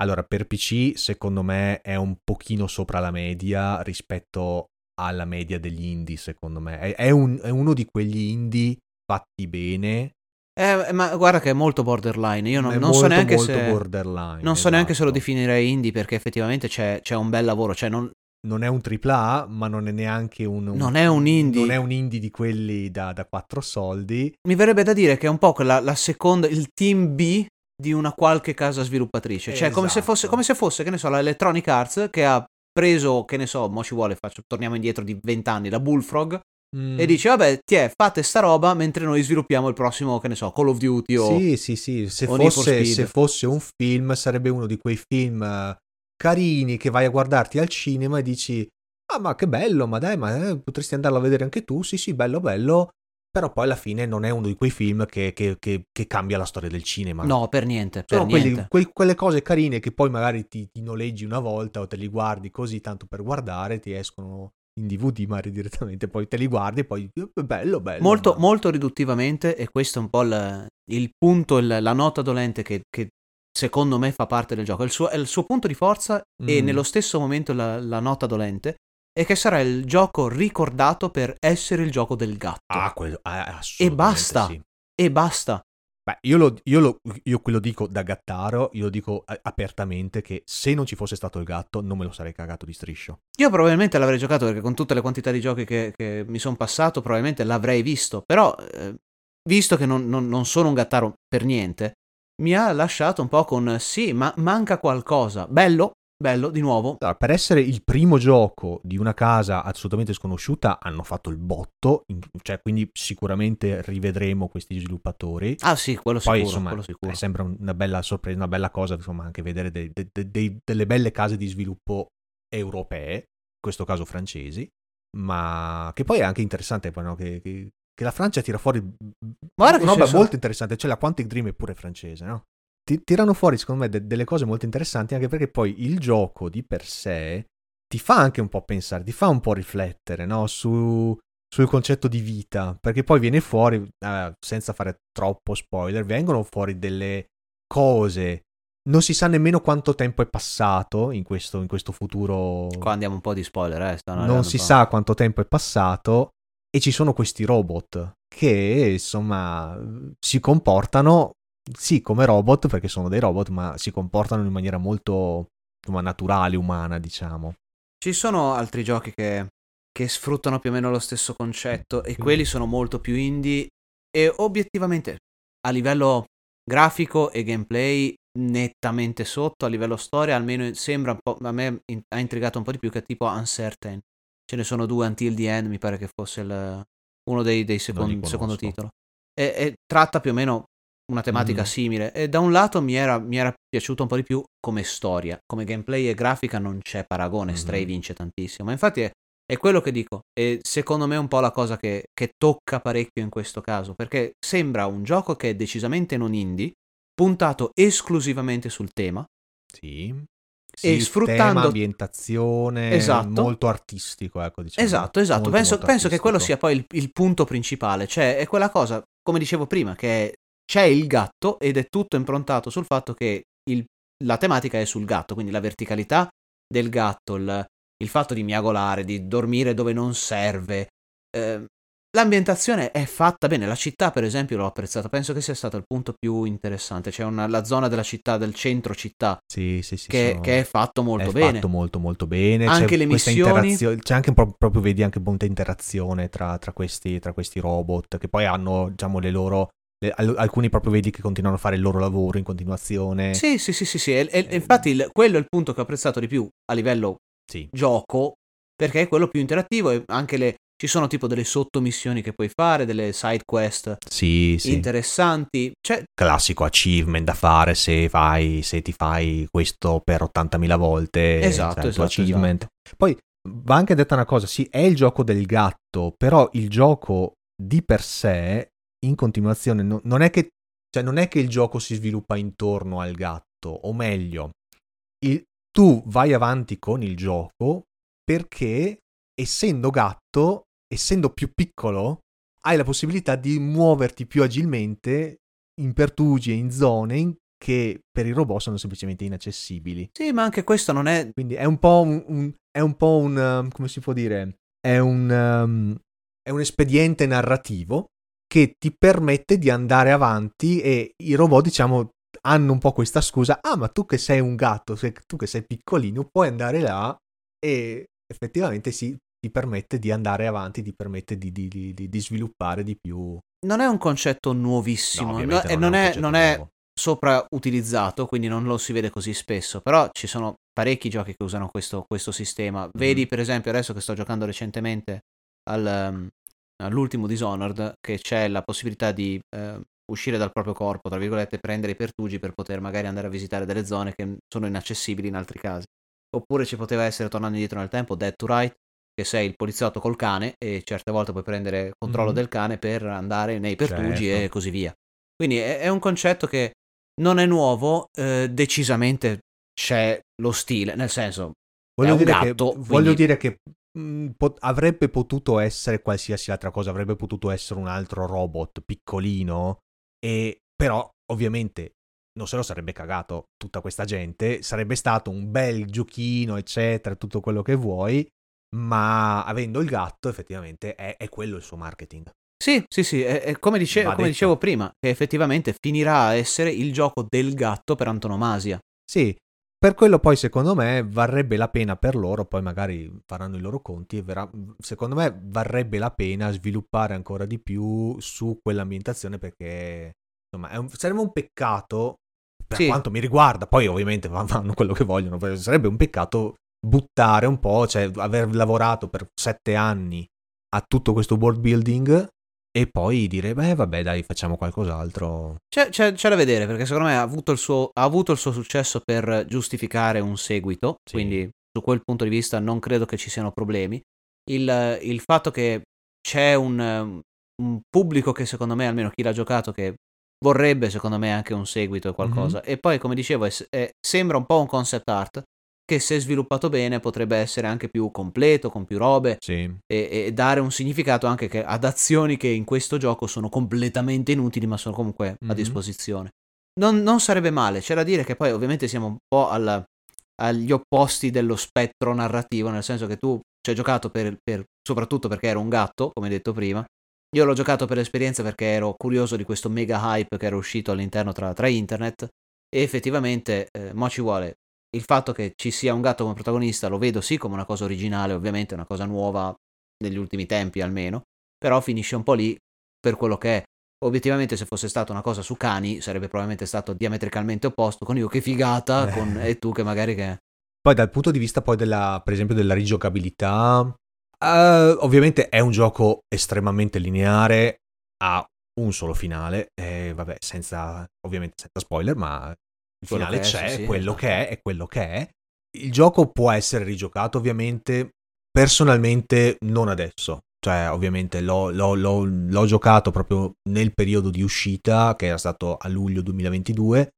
Speaker 2: allora per PC secondo me è un pochino sopra la media rispetto alla media degli indie secondo me è, è un- è uno di quegli indie fatti bene
Speaker 1: Eh, ma guarda che è molto borderline. Io non, non so
Speaker 2: molto,
Speaker 1: neanche
Speaker 2: molto
Speaker 1: se.
Speaker 2: borderline
Speaker 1: Non so neanche se lo
Speaker 2: esatto.
Speaker 1: definirei indie perché effettivamente c'è, c'è un bel lavoro. Cioè, non,
Speaker 2: non è un AAA ma non è neanche un, un-
Speaker 1: Non è un indie.
Speaker 2: non è un indie di quelli da, da quattro soldi
Speaker 1: mi verrebbe da dire che è un po' quella, la seconda, il team B di una qualche casa sviluppatrice. Cioè, come, se
Speaker 2: Esatto.
Speaker 1: fosse, come se fosse, che ne so, la Electronic Arts che ha preso, che ne so, mo ci vuole, faccio, torniamo indietro di 20 anni, la Bullfrog,
Speaker 2: Mm.
Speaker 1: e dice, vabbè, ti è, fate sta roba mentre noi sviluppiamo il prossimo, che ne so, Call of Duty o...
Speaker 2: Sì, sì, sì. Se fosse, se fosse un film, sarebbe uno di quei film eh, carini che vai a guardarti al cinema e dici: Ah, ma che bello, ma dai, ma eh, potresti andarlo a vedere anche tu. Sì, sì, bello, bello. Però poi alla fine non è uno di quei film che, che- che- che cambia la storia del cinema.
Speaker 1: No, per niente, per
Speaker 2: Sono quelli-
Speaker 1: niente.
Speaker 2: quei- quelle cose carine che poi magari ti, ti noleggi una volta o te li guardi così tanto per guardare, ti escono in DVD magari direttamente, poi te li guardi e poi eh, bello, bello.
Speaker 1: molto,
Speaker 2: ma-
Speaker 1: molto riduttivamente e questo è un po' il, il punto, il- la nota dolente che, che secondo me fa parte del gioco. È il suo, è il suo punto di forza e
Speaker 2: Mm.
Speaker 1: nello stesso momento la, la nota dolente è che sarà il gioco ricordato per essere il gioco del gatto.
Speaker 2: Ah, quello, ah,
Speaker 1: e basta.
Speaker 2: sì.
Speaker 1: E basta.
Speaker 2: Beh, io, lo, io, lo, io quello dico da gattaro, io lo dico apertamente che se non ci fosse stato il gatto non me lo sarei cagato di striscio.
Speaker 1: Io probabilmente l'avrei giocato perché con tutte le quantità di giochi che, che mi sono passato probabilmente l'avrei visto, però eh, visto che non, non- non sono un gattaro per niente, mi ha lasciato un po' con sì, ma manca qualcosa. Bello, bello, di nuovo.
Speaker 2: Allora, per essere il primo gioco di una casa assolutamente sconosciuta, hanno fatto il botto, cioè quindi sicuramente rivedremo questi sviluppatori.
Speaker 1: Ah sì, quello
Speaker 2: Poi
Speaker 1: sicuro,
Speaker 2: insomma
Speaker 1: quello sicuro.
Speaker 2: è sempre una bella sorpresa, una bella cosa insomma anche vedere dei- dei- dei- delle belle case di sviluppo europee, in questo caso francesi, ma che poi è anche interessante poi, no? che, che- che la Francia tira fuori
Speaker 1: Guarda che
Speaker 2: una roba molto interessante, cioè la Quantic Dream è pure francese, no? Ti- tirano fuori secondo me de- delle cose molto interessanti anche perché poi il gioco di per sé ti fa anche un po' pensare, ti fa un po' riflettere, no? Su, sul concetto di vita, perché poi viene fuori, eh, senza fare troppo spoiler, vengono fuori delle cose. Non si sa nemmeno quanto tempo è passato in questo, in questo futuro.
Speaker 1: Qua andiamo un po' di spoiler, eh.
Speaker 2: non si sa quanto tempo è passato e ci sono questi robot che insomma si comportano sì come robot perché sono dei robot ma si comportano in maniera molto insomma, naturale, umana diciamo.
Speaker 1: Ci sono altri giochi che, che sfruttano più o meno lo stesso concetto e quelli sono molto più indie e obiettivamente a livello grafico e gameplay nettamente sotto, a livello storia almeno sembra un po', a me in- ha intrigato un po' di più che tipo Uncertain. Ce ne sono due, Until the End mi pare che fosse il- uno dei, dei secon-
Speaker 2: li conosco.
Speaker 1: secondo titolo. E, e tratta più o meno una tematica
Speaker 2: Mhm.
Speaker 1: simile e da un lato mi era, mi era piaciuto un po' di più come storia, come gameplay e grafica non c'è paragone,
Speaker 2: Mhm.
Speaker 1: Stray vince tantissimo, ma infatti è, è quello che dico e secondo me è un po' la cosa che, che tocca parecchio in questo caso, perché sembra un gioco che è decisamente non indie, puntato esclusivamente sul tema,
Speaker 2: Sì.
Speaker 1: E
Speaker 2: Sì,
Speaker 1: sfruttando-
Speaker 2: tema, ambientazione
Speaker 1: Esatto.
Speaker 2: molto artistico, ecco, diciamo.
Speaker 1: Esatto, esatto.
Speaker 2: Molto,
Speaker 1: penso,
Speaker 2: molto
Speaker 1: penso che quello sia poi il, il punto principale. Cioè, è quella cosa, come dicevo prima, che c'è il gatto ed è tutto improntato sul fatto che il- la tematica è sul gatto, quindi la verticalità del gatto, il, il fatto di miagolare, di dormire dove non serve. eh, L'ambientazione è fatta bene, la città per esempio l'ho apprezzata, penso che sia stato il punto più interessante, c'è una, la zona della città, del centro città,
Speaker 2: Sì, sì, sì.
Speaker 1: che,
Speaker 2: sono-
Speaker 1: che è fatto molto
Speaker 2: è
Speaker 1: bene.
Speaker 2: fatto molto molto bene.
Speaker 1: Anche
Speaker 2: c'è
Speaker 1: le missioni-
Speaker 2: C'è anche po' proprio, vedi, anche molta interazione tra, tra questi, tra questi robot che poi hanno, diciamo, le loro... le- al- alcuni proprio vedi che continuano a fare il loro lavoro in continuazione.
Speaker 1: Sì, sì, sì, sì, sì. E, e- infatti il- quello è il punto che ho apprezzato di più a livello
Speaker 2: Sì.
Speaker 1: gioco, perché è quello più interattivo e anche le... Ci sono tipo delle sottomissioni che puoi fare, delle side quest
Speaker 2: Sì, sì.
Speaker 1: interessanti. Cioè,
Speaker 2: Classico achievement da fare se, fai, se ti fai questo per 80.000 volte.
Speaker 1: Esatto,
Speaker 2: il tuo
Speaker 1: esatto,
Speaker 2: achievement. Poi va anche detta una cosa, sì, è il gioco del gatto, però il gioco di per sé, in continuazione, no- non, è che, cioè, non è che il gioco si sviluppa intorno al gatto, o meglio, il- tu vai avanti con il gioco perché, essendo gatto, essendo più piccolo, hai la possibilità di muoverti più agilmente in pertugi e in zone in- che per i robot sono semplicemente inaccessibili.
Speaker 1: sì, ma anche questo non è...
Speaker 2: Quindi è un po' un, un- è un po' un um, come si può dire? È un um, è un espediente narrativo che ti permette di andare avanti e i robot, diciamo, hanno un po' questa scusa, ah, ma tu che sei un gatto, tu che sei piccolino, puoi andare là e effettivamente sì, ti permette di andare avanti, ti permette di, di- di- di- sviluppare di più.
Speaker 1: Non è un concetto nuovissimo,
Speaker 2: No,
Speaker 1: no- e non
Speaker 2: un
Speaker 1: è, non è soprautilizzato, quindi non lo si vede così spesso, però ci sono parecchi giochi che usano questo, questo sistema.
Speaker 2: Mm.
Speaker 1: Vedi per esempio adesso che sto giocando recentemente al, um, all'ultimo Dishonored, che c'è la possibilità di eh, uscire dal proprio corpo, tra virgolette, prendere i pertugi per poter magari andare a visitare delle zone che sono inaccessibili in altri casi. Oppure ci poteva essere, tornando indietro nel tempo, Dead to Right, che sei il poliziotto col cane e certe volte puoi prendere controllo
Speaker 2: Mhm.
Speaker 1: del cane per andare nei pertugi
Speaker 2: Certo.
Speaker 1: e così via. Quindi è, è un concetto che non è nuovo, eh, decisamente c'è lo stile, nel senso,
Speaker 2: Voglio dire
Speaker 1: gatto,
Speaker 2: che,
Speaker 1: quindi-
Speaker 2: voglio dire che pot- avrebbe potuto essere qualsiasi altra cosa, avrebbe potuto essere un altro robot piccolino, e però ovviamente non se lo sarebbe cagato tutta questa gente, sarebbe stato un bel giochino, eccetera, tutto quello che vuoi, ma avendo il gatto effettivamente è, è quello il suo marketing.
Speaker 1: Sì, sì, sì, è, è come, dice- come dicevo prima, che effettivamente finirà a essere il gioco del gatto per antonomasia.
Speaker 2: Sì, per quello poi secondo me varrebbe la pena per loro, poi magari faranno i loro conti e verrà, secondo me varrebbe la pena sviluppare ancora di più su quell'ambientazione perché insomma un- sarebbe un peccato per
Speaker 1: Sì.
Speaker 2: quanto mi riguarda, poi ovviamente fa- fanno quello che vogliono, sarebbe un peccato buttare un po', cioè aver lavorato per sette anni a tutto questo world building e poi dire, beh vabbè dai facciamo qualcos'altro.
Speaker 1: C'è, c'è- c'è da vedere perché secondo me ha avuto, il suo, ha avuto il suo successo per giustificare un seguito,
Speaker 2: Sì.
Speaker 1: quindi su quel punto di vista non credo che ci siano problemi. Il, il fatto che c'è un, un pubblico che secondo me, almeno chi l'ha giocato, che vorrebbe secondo me anche un seguito o qualcosa. E poi come dicevo è- è- sembra un po' un concept art che se sviluppato bene potrebbe essere anche più completo, con più robe
Speaker 2: Sì.
Speaker 1: e, e dare un significato anche che- ad azioni che in questo gioco sono completamente inutili ma sono comunque a
Speaker 2: Mhm.
Speaker 1: disposizione. Non, non sarebbe male, c'è da dire che poi ovviamente siamo un po' al- agli opposti dello spettro narrativo, nel senso che tu ci hai giocato per, per- soprattutto perché ero un gatto, come detto prima. Io l'ho giocato per esperienza perché ero curioso di questo mega hype che era uscito all'interno tra, tra internet e effettivamente eh, mo ci vuole il fatto che ci sia un gatto come protagonista lo vedo sì come una cosa originale, ovviamente una cosa nuova negli ultimi tempi almeno, però finisce un po' lì per quello che è. Obiettivamente se fosse stata una cosa su cani sarebbe probabilmente stato diametricalmente opposto, con io che figata
Speaker 2: Eh.
Speaker 1: con- e tu che magari che...
Speaker 2: Poi dal punto di vista poi della, per esempio, della rigiocabilità, eh, ovviamente è un gioco estremamente lineare, ha un solo finale, e vabbè, senza, ovviamente senza spoiler, ma il
Speaker 1: Quello
Speaker 2: finale
Speaker 1: è,
Speaker 2: c'è,
Speaker 1: sì, sì,
Speaker 2: quello
Speaker 1: esatto.
Speaker 2: che è, è quello che è. Il gioco può essere rigiocato, ovviamente, personalmente non adesso. Cioè, ovviamente l'ho, l'ho- l'ho- l'ho giocato proprio nel periodo di uscita, che era stato a luglio 2022.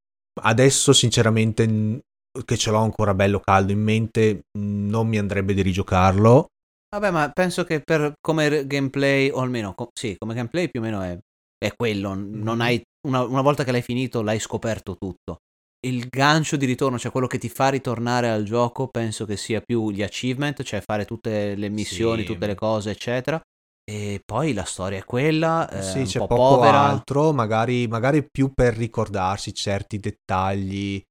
Speaker 2: Adesso, sinceramente, che ce l'ho ancora bello caldo in mente, non mi andrebbe di rigiocarlo.
Speaker 1: Vabbè, ma penso che per come gameplay, o almeno co- sì, come gameplay più o meno è, è quello. Non
Speaker 2: Mhm.
Speaker 1: hai, una, una volta che l'hai finito, l'hai scoperto tutto. Il gancio di ritorno, cioè quello che ti fa ritornare al gioco, penso che sia più gli achievement, cioè fare tutte le missioni,
Speaker 2: Sì.
Speaker 1: tutte le cose, eccetera. E poi la storia è quella, eh,
Speaker 2: sì,
Speaker 1: un
Speaker 2: c'è
Speaker 1: po'
Speaker 2: poco
Speaker 1: povera.
Speaker 2: altro, magari, magari più per ricordarsi certi dettagli,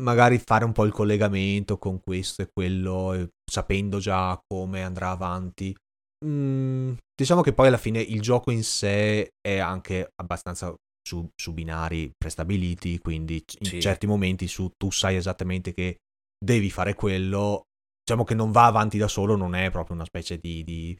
Speaker 2: magari fare un po' il collegamento con questo e quello, sapendo già come andrà avanti. Mm, diciamo che poi alla fine il gioco in sé è anche abbastanza su, su binari prestabiliti, quindi in
Speaker 1: Sì.
Speaker 2: certi momenti su, tu sai esattamente che devi fare quello. Diciamo che non va avanti da solo, non è proprio una specie di- di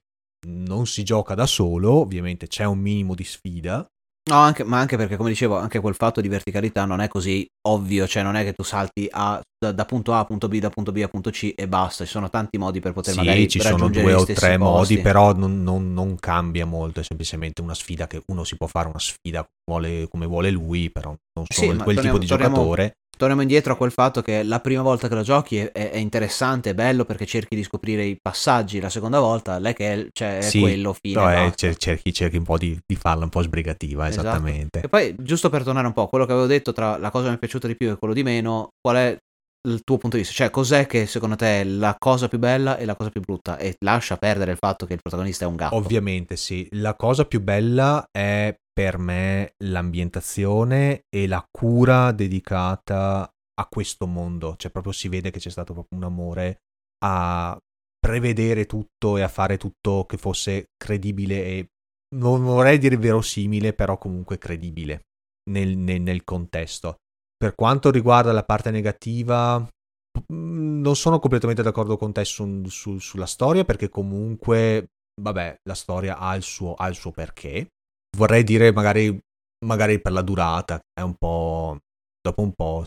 Speaker 2: non si gioca da solo, ovviamente c'è un minimo di sfida.
Speaker 1: No, anche- ma anche perché, come dicevo, anche quel fatto di verticalità non è così ovvio, cioè non è che tu salti a- da, da punto A a punto B, da punto B a punto C e basta, ci sono tanti modi per poter
Speaker 2: sì,
Speaker 1: magari
Speaker 2: ci sono due o tre
Speaker 1: posti.
Speaker 2: modi, però non, non- non cambia molto, è semplicemente una sfida che uno si può fare una sfida come vuole, come vuole lui, però non
Speaker 1: Sì,
Speaker 2: sono
Speaker 1: ma
Speaker 2: quel
Speaker 1: torniamo-
Speaker 2: tipo di
Speaker 1: torniamo-
Speaker 2: giocatore.
Speaker 1: Torniamo indietro a quel fatto che la prima volta che lo giochi è, è- interessante, è bello perché cerchi di scoprire i passaggi, la seconda volta lei che è, cioè, è
Speaker 2: Sì,
Speaker 1: quello, fine.
Speaker 2: È- cerchi, cerchi un po' di, di farla un po' sbrigativa,
Speaker 1: Esatto.
Speaker 2: esattamente.
Speaker 1: E poi, giusto per tornare un po', quello che avevo detto tra la cosa che mi è piaciuta di più e quello di meno, qual è il tuo punto di vista? Cioè, cos'è che secondo te è la cosa più bella e la cosa più brutta? E lascia perdere il fatto che il protagonista è un gatto.
Speaker 2: Ovviamente sì, la cosa più bella è per me l'ambientazione e la cura dedicata a questo mondo, cioè proprio si vede che c'è stato proprio un amore a prevedere tutto e a fare tutto che fosse credibile e non vorrei dire verosimile, però comunque credibile nel, nel- nel contesto. Per quanto riguarda la parte negativa, mm, non sono completamente d'accordo con te su- su- sulla storia perché comunque vabbè, la storia ha il suo, ha il suo perché. Vorrei dire magari, magari per la durata, è un po'... Dopo un po'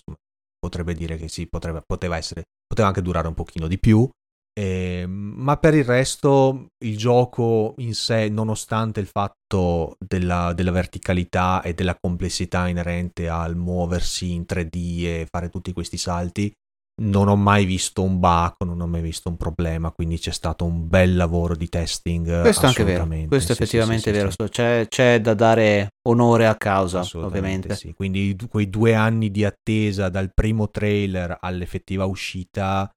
Speaker 2: potrebbe dire che sì, potrebbe, poteva essere, poteva anche durare un pochino di più. Ehm, ma per il resto il gioco in sé, nonostante il fatto della, della verticalità e della complessità inerente al muoversi in 3D e fare tutti questi salti, non ho mai visto un bug, non ho mai visto un problema, quindi c'è stato un bel lavoro di testing.
Speaker 1: Questo è anche vero, questo
Speaker 2: Sì, sì,
Speaker 1: effettivamente
Speaker 2: sì,
Speaker 1: è vero,
Speaker 2: sì,
Speaker 1: C'è, c'è da dare onore a causa, ovviamente.
Speaker 2: sì. Quindi quei due anni di attesa dal primo trailer all'effettiva uscita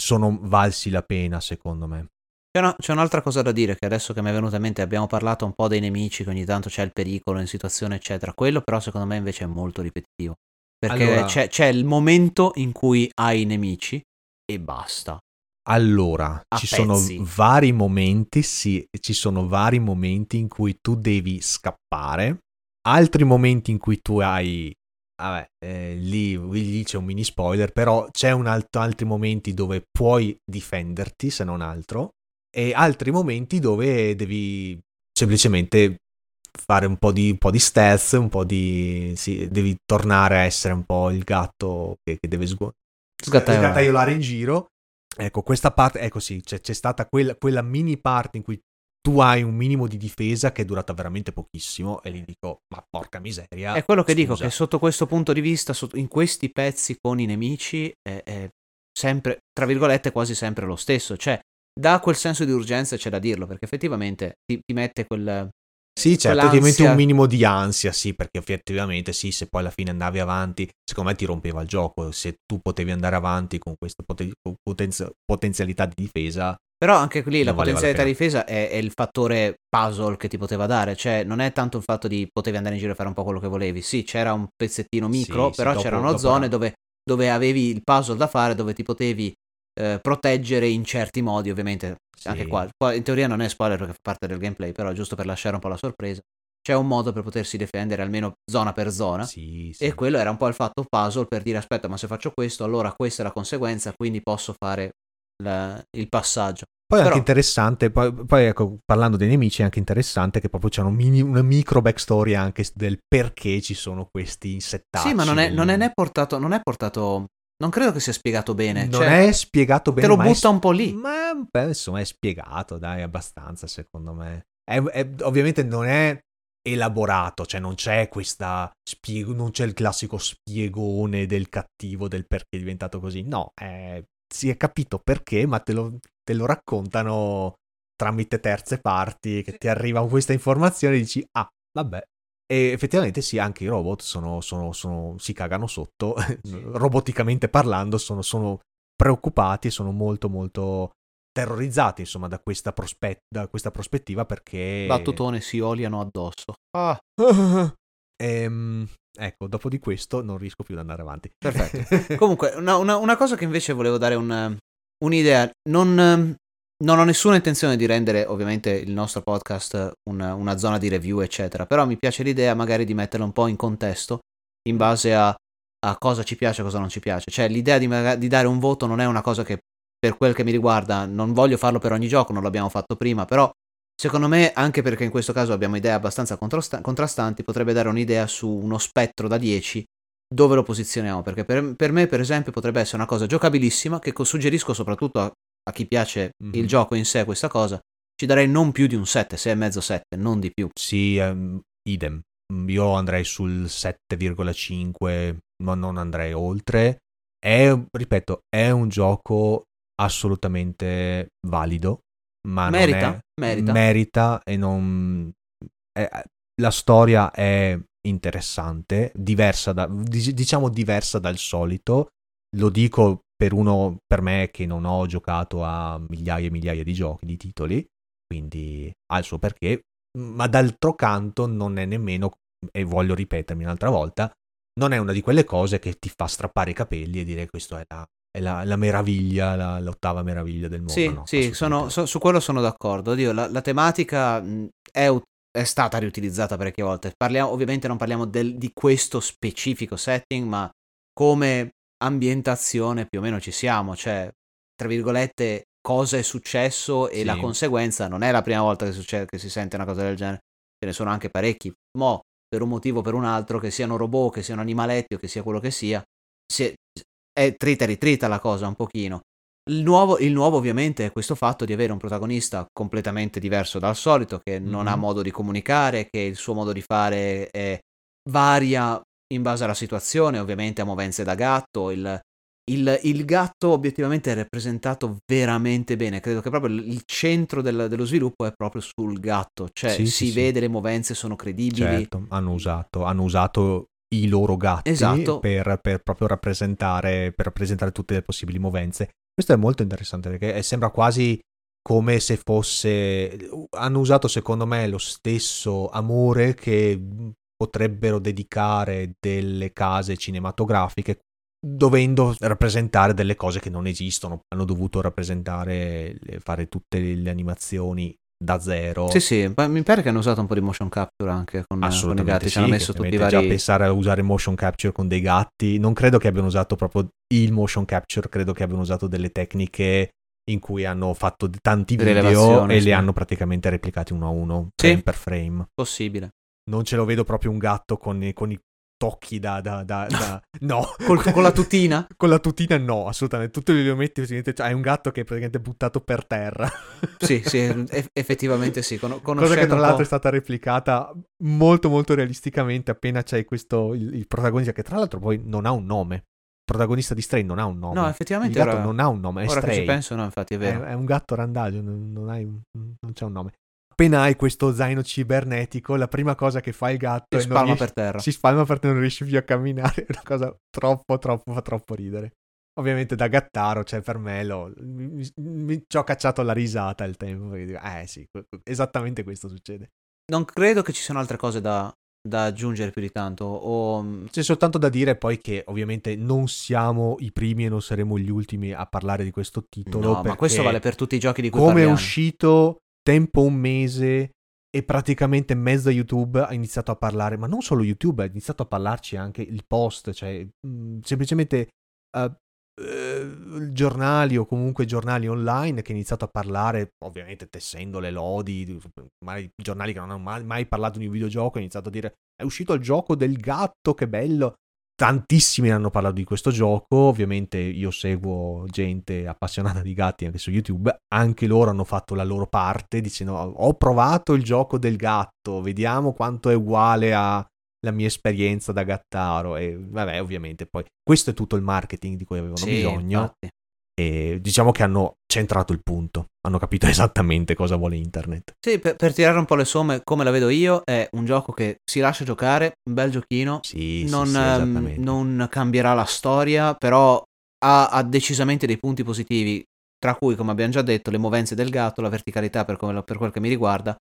Speaker 2: sono valsi la pena, secondo me.
Speaker 1: C'è, una- c'è un'altra cosa da dire che adesso che mi è venuta in mente, abbiamo parlato un po' dei nemici, che ogni tanto c'è il pericolo in situazione, eccetera. Quello però secondo me invece è molto ripetitivo. Perché
Speaker 2: Allora-
Speaker 1: c'è, c'è il momento in cui hai i nemici e basta.
Speaker 2: Allora,
Speaker 1: A
Speaker 2: ci sono
Speaker 1: pezzi.
Speaker 2: vari momenti, sì, ci sono vari momenti in cui tu devi scappare, altri momenti in cui tu hai vabbè, eh, lì, lì c'è un mini spoiler, però c'è un alt- altri momenti dove puoi difenderti, se non altro, e altri momenti dove devi semplicemente fare un po' di, un po di stealth, un po' di... Sì, devi tornare a essere un po' il gatto che, che deve sgu-
Speaker 1: Sgattaiolare.
Speaker 2: sgattaiolare in giro. Ecco, questa parte, ecco sì, c'è, c'è stata quella, quella mini parte in cui tu hai un minimo di difesa che è durata veramente pochissimo e lì dico, ma porca miseria.
Speaker 1: È quello che dico,
Speaker 2: scusa.
Speaker 1: che sotto questo punto di vista, in questi pezzi con i nemici, è, è sempre, tra virgolette, quasi sempre lo stesso. Cioè, dà quel senso di urgenza, c'è da dirlo, perché effettivamente ti, ti mette quel...
Speaker 2: Sì, certo, ti metti un minimo di ansia, sì, perché effettivamente sì, se poi alla fine andavi avanti, secondo me ti rompeva il gioco, se tu potevi andare avanti con questa poten- potenzialità di difesa,
Speaker 1: Però anche lì la
Speaker 2: Non la
Speaker 1: potenzialità
Speaker 2: pena.
Speaker 1: difesa è, è il fattore puzzle che ti poteva dare, cioè non è tanto il fatto di potevi andare in giro e fare un po' quello che volevi, sì c'era un pezzettino micro,
Speaker 2: Sì, sì,
Speaker 1: però
Speaker 2: dopo-
Speaker 1: c'erano
Speaker 2: dopo
Speaker 1: zone dove, dove avevi il puzzle da fare, dove ti potevi eh, proteggere in certi modi ovviamente,
Speaker 2: Sì.
Speaker 1: anche qua, qua in teoria non è spoiler perché fa parte del gameplay, però giusto per lasciare un po' la sorpresa, c'è un modo per potersi difendere almeno zona per zona.
Speaker 2: sì, sì.
Speaker 1: E quello era un po' il fatto puzzle per dire aspetta ma se faccio questo allora questa è la conseguenza quindi posso fare la- il passaggio.
Speaker 2: Poi è
Speaker 1: Però-
Speaker 2: anche interessante, poi, poi, ecco, parlando dei nemici è anche interessante che proprio c'è un mini- una micro backstory anche del perché ci sono questi insettacci.
Speaker 1: Sì, ma non è, non è né portato, non è portato, non credo che sia spiegato bene.
Speaker 2: Non
Speaker 1: cioè,
Speaker 2: è spiegato bene.
Speaker 1: te lo
Speaker 2: ma è
Speaker 1: butta un po' lì.
Speaker 2: Ma beh, insomma è spiegato, dai, abbastanza secondo me. È- è- ovviamente non è elaborato, cioè non c'è questa spiego, non c'è il classico spiegone del cattivo del perché è diventato così. No, è- si è capito perché, ma te lo, te lo raccontano tramite terze parti che ti arriva questa informazione e dici "Ah, vabbè". E effettivamente sì, anche i robot sono, sono- sono- si cagano sotto, roboticamente parlando, sono, sono preoccupati e sono molto molto terrorizzati insomma da questa, prospe- da questa prospettiva perché
Speaker 1: Battutone si oliano addosso. Ah,
Speaker 2: Ehm, ecco dopo di questo non riesco più ad andare avanti
Speaker 1: Perfetto. Comunque, una, una- una cosa che invece volevo dare un- un'idea, non, ehm, non ho nessuna intenzione di rendere ovviamente il nostro podcast una, una zona di review, eccetera, però mi piace l'idea magari di metterla un po' in contesto in base a, a cosa ci piace e cosa non ci piace. Cioè l'idea di, di dare un voto non è una cosa che per quel che mi riguarda non voglio farlo per ogni gioco, non l'abbiamo fatto prima, però secondo me anche perché in questo caso abbiamo idee abbastanza contrasta- contrastanti, potrebbe dare un'idea su uno spettro da 10 dove lo posizioniamo, perché per, per me, per esempio, potrebbe essere una cosa giocabilissima che co- suggerisco soprattutto a, a chi piace
Speaker 2: Mhm.
Speaker 1: il gioco in sé questa cosa. Ci darei non più di un 7, 6,5 7, non di più.
Speaker 2: sì ehm, idem io andrei sul 7,5 ma non andrei oltre è ripeto è un gioco assolutamente valido ma
Speaker 1: Merita,
Speaker 2: è-
Speaker 1: merita.
Speaker 2: merita e non è- la storia è interessante diversa da dic- diciamo diversa dal solito lo dico per uno per me che non ho giocato a migliaia e migliaia di giochi di titoli quindi ha il suo perché ma d'altro canto non è nemmeno e voglio ripetermi un'altra volta non è una di quelle cose che ti fa strappare i capelli e dire questo è la, è la, la meraviglia la- l'ottava meraviglia del mondo
Speaker 1: Sì,
Speaker 2: no,
Speaker 1: sì, sono- so- su quello sono d'accordo. Oddio, la, la tematica mh, è, è stata riutilizzata parecchie volte. Parliamo, ovviamente non parliamo del- di questo specifico setting, ma come ambientazione più o meno ci siamo. Cioè, tra virgolette, cosa è successo e
Speaker 2: Sì.
Speaker 1: la conseguenza non è la prima volta che, succede, che si sente una cosa del genere. Ce ne sono anche parecchi. Mo, per un motivo o per un altro, che siano robot, che siano animaletti o che sia quello che sia, si è, trita e ritrita la cosa un pochino. Il nuovo, il nuovo ovviamente è questo fatto di avere un protagonista completamente diverso dal solito, che non
Speaker 2: Mhm.
Speaker 1: ha modo di comunicare, che il suo modo di fare è- varia in base alla situazione, ovviamente ha movenze da gatto, il, il- il gatto obiettivamente è rappresentato veramente bene, credo che proprio il centro del- dello sviluppo è proprio sul gatto, cioè
Speaker 2: Sì,
Speaker 1: si
Speaker 2: sì, sì.
Speaker 1: vede le movenze sono credibili,
Speaker 2: Certo, hanno usato, hanno usato i loro gatti
Speaker 1: Esatto.
Speaker 2: per, per proprio rappresentare, per rappresentare tutte le possibili movenze. Questo è molto interessante perché è- sembra quasi come se fosse... Hanno usato secondo me lo stesso amore che potrebbero dedicare delle case cinematografiche dovendo rappresentare delle cose che non esistono. Hanno dovuto rappresentare, fare tutte le animazioni da zero.
Speaker 1: Sì, sì, ma mi pare che hanno usato un po' di motion capture anche con, con i gatti,
Speaker 2: sì,
Speaker 1: ci hanno messo tutti i vari...
Speaker 2: già pensare a usare motion capture con dei gatti, non credo che abbiano usato proprio il motion capture, credo che abbiano usato delle tecniche in cui hanno fatto tanti video e
Speaker 1: sì.
Speaker 2: li hanno praticamente replicati uno a uno,
Speaker 1: Sì.
Speaker 2: frame per frame.
Speaker 1: Possibile.
Speaker 2: Non ce lo vedo proprio un gatto con, con i tocchi da... da, da, da- no.
Speaker 1: Col- con la tutina?
Speaker 2: Con la tutina no, assolutamente. Tutto li metti, cioè, hai un gatto che è praticamente buttato per terra.
Speaker 1: Sì, sì, eff- effettivamente sì. Con-
Speaker 2: Cosa che tra l'altro è stata replicata molto molto realisticamente appena c'è questo, il, il protagonista che tra l'altro poi non ha un nome. Il protagonista di Stray non ha un nome.
Speaker 1: No,
Speaker 2: il
Speaker 1: effettivamente
Speaker 2: gatto
Speaker 1: ora,
Speaker 2: non ha un nome, è
Speaker 1: ora
Speaker 2: Stray.
Speaker 1: ci penso, no, infatti è
Speaker 2: È,
Speaker 1: vero.
Speaker 2: è un gatto randagio, non, non hai non c'è un nome. Appena hai questo zaino cibernetico, la prima cosa che fa il gatto
Speaker 1: Si
Speaker 2: è
Speaker 1: spalma
Speaker 2: riesce-
Speaker 1: per terra.
Speaker 2: si spalma perché non riesci più a camminare. È una cosa troppo, troppo, fa troppo ridere. Ovviamente da gattaro, cioè per me lo, mi, mi- ci ho cacciato la risata al tempo. Dico, eh sì, esattamente questo succede.
Speaker 1: Non credo che ci siano altre cose da, da aggiungere più di tanto. O...
Speaker 2: C'è soltanto da dire poi che ovviamente non siamo i primi e non saremo gli ultimi a parlare di questo titolo.
Speaker 1: No, ma questo vale per tutti i giochi di cui
Speaker 2: come è
Speaker 1: parliamo.
Speaker 2: uscito tempo un mese e praticamente in mezzo a YouTube ha iniziato a parlare, ma non solo YouTube, ha iniziato a parlarci anche il post, cioè mh, semplicemente eh, eh, giornali o comunque giornali online che ha iniziato a parlare, ovviamente tessendo le lodi, magari giornali che non hanno mai, mai parlato di un videogioco, ha iniziato a dire è uscito il gioco del gatto, che bello. Tantissimi hanno parlato di questo gioco, ovviamente io seguo gente appassionata di gatti anche su YouTube, anche loro hanno fatto la loro parte dicendo ho provato il gioco del gatto, vediamo quanto è uguale alla mia esperienza da gattaro e vabbè ovviamente poi questo è tutto il marketing di cui avevano
Speaker 1: Sì,
Speaker 2: bisogno
Speaker 1: infatti.
Speaker 2: E diciamo che hanno centrato il punto, hanno capito esattamente cosa vuole internet.
Speaker 1: Sì, per, per tirare un po' le somme, come la vedo io, è un gioco che si lascia giocare, un bel giochino,
Speaker 2: Sì, sì,
Speaker 1: non,
Speaker 2: sì,
Speaker 1: ehm,
Speaker 2: esattamente.
Speaker 1: non cambierà la storia, però ha, ha decisamente dei punti positivi, tra cui, come abbiamo già detto, le movenze del gatto, la verticalità per, come- per quel che mi riguarda.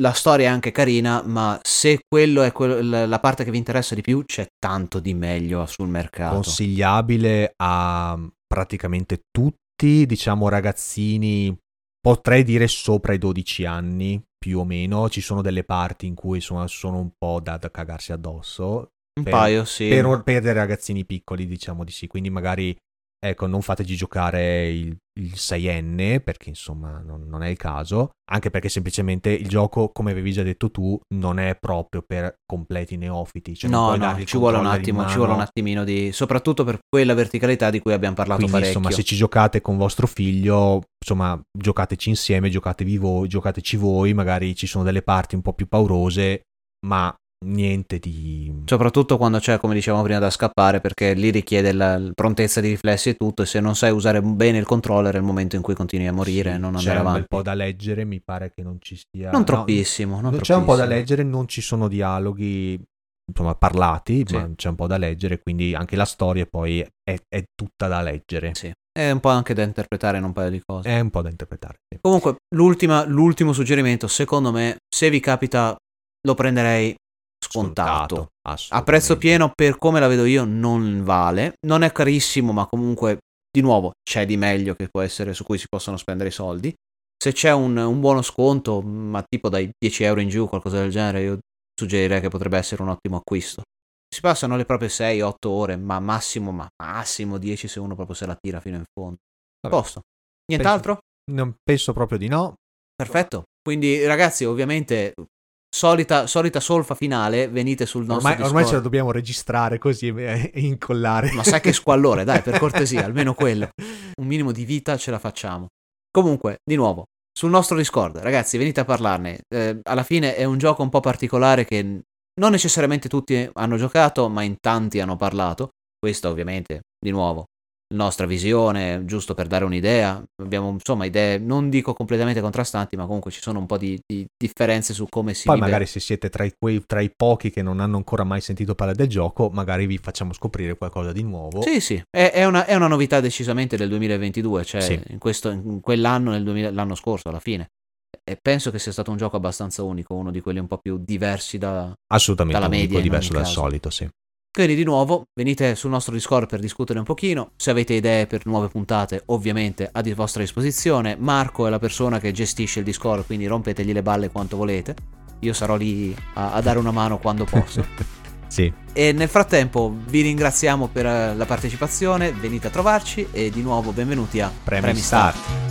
Speaker 1: La storia è anche carina, ma se quello è quello- la parte che vi interessa di più, c'è tanto di meglio sul mercato.
Speaker 2: consigliabile a praticamente tutti, diciamo ragazzini, potrei dire sopra i 12 anni, più o meno. Ci sono delle parti in cui insomma sono un po' da, da cagarsi addosso.
Speaker 1: un
Speaker 2: per-
Speaker 1: paio, sì.
Speaker 2: Per, per dei ragazzini piccoli, diciamo di sì. Quindi magari, ecco, non fateci giocare il, il 6enne, perché insomma non, non è il caso. Anche perché semplicemente il gioco, come avevi già detto tu, non è proprio per completi neofiti. Cioè
Speaker 1: no, no, ci vuole un attimo, ci vuole un attimino di... soprattutto per quella verticalità di cui abbiamo parlato
Speaker 2: Quindi,
Speaker 1: parecchio.
Speaker 2: insomma, se ci giocate con vostro figlio, insomma, giocateci insieme, giocatevi voi, giocateci voi, magari ci sono delle parti un po' più paurose, ma niente di...
Speaker 1: Soprattutto quando c'è, come dicevamo prima, da scappare, perché lì richiede la prontezza di riflessi e tutto, e se non sai usare bene il controller è il momento in cui continui a morire e non
Speaker 2: C'è
Speaker 1: andare
Speaker 2: un bel
Speaker 1: avanti.
Speaker 2: po' da leggere, mi pare che non ci sia...
Speaker 1: Non
Speaker 2: no,
Speaker 1: troppissimo, non
Speaker 2: c'è un po' da
Speaker 1: troppissimo.
Speaker 2: leggere, non ci sono dialoghi, insomma, parlati,
Speaker 1: Sì.
Speaker 2: ma c'è un po' da leggere, quindi anche la storia poi è, è tutta da leggere.
Speaker 1: Sì. È un po' anche da interpretare in un paio di cose.
Speaker 2: È un po' da interpretare. sì.
Speaker 1: Comunque, l'ultimo suggerimento, secondo me, se vi capita, lo prenderei scontato. A prezzo pieno, per come la vedo io, non vale. Non è carissimo, ma comunque, di nuovo, c'è di meglio che può essere su cui si possono spendere i soldi. Se c'è un, un buono sconto, ma tipo dai 10 euro in giù, qualcosa del genere, io suggerirei che potrebbe essere un ottimo acquisto. Si passano le proprie 6-8 ore, ma massimo, ma massimo 10 se uno proprio se la tira fino in fondo.
Speaker 2: Vabbè.
Speaker 1: Posto. Nient'altro?
Speaker 2: Non penso proprio di no.
Speaker 1: Perfetto. Quindi, ragazzi, ovviamente, solita, solita solfa finale, venite sul nostro
Speaker 2: Ormai, ormai ce la
Speaker 1: Discord.
Speaker 2: dobbiamo registrare così e, e incollare.
Speaker 1: Ma sai che squallore, dai, per cortesia, almeno quello. Un minimo di vita ce la facciamo. Comunque, di nuovo, sul nostro Discord, ragazzi, venite a parlarne. Eh, alla fine è un gioco un po' particolare che non necessariamente tutti hanno giocato, ma in tanti hanno parlato. Questa, ovviamente, di nuovo, nostra visione, giusto per dare un'idea. Abbiamo, insomma, idee, non dico completamente contrastanti, ma comunque ci sono un po' di, di differenze su come si
Speaker 2: Poi
Speaker 1: vive.
Speaker 2: magari se siete tra i, quei- tra i pochi che non hanno ancora mai sentito parlare del gioco, magari vi facciamo scoprire qualcosa di nuovo.
Speaker 1: Sì, sì, è, è una, è una novità decisamente del 2022, cioè
Speaker 2: Sì.
Speaker 1: in, questo, in quell'anno, nel 2000 l'anno scorso alla fine. E penso che sia stato un gioco abbastanza unico, uno di quelli un po' più diversi da...
Speaker 2: Assolutamente
Speaker 1: Dalla media in
Speaker 2: diverso dal solito, sì.
Speaker 1: Quindi di nuovo venite sul nostro Discord per discutere un pochino, se avete idee per nuove puntate ovviamente a di vostra disposizione, Marco è la persona che gestisce il Discord quindi rompetegli le balle quanto volete, io sarò lì a, a dare una mano quando posso.
Speaker 2: sì.
Speaker 1: E nel frattempo vi ringraziamo per la partecipazione, venite a trovarci e di nuovo benvenuti a
Speaker 2: Premi
Speaker 1: Premi
Speaker 2: Start.
Speaker 1: Start.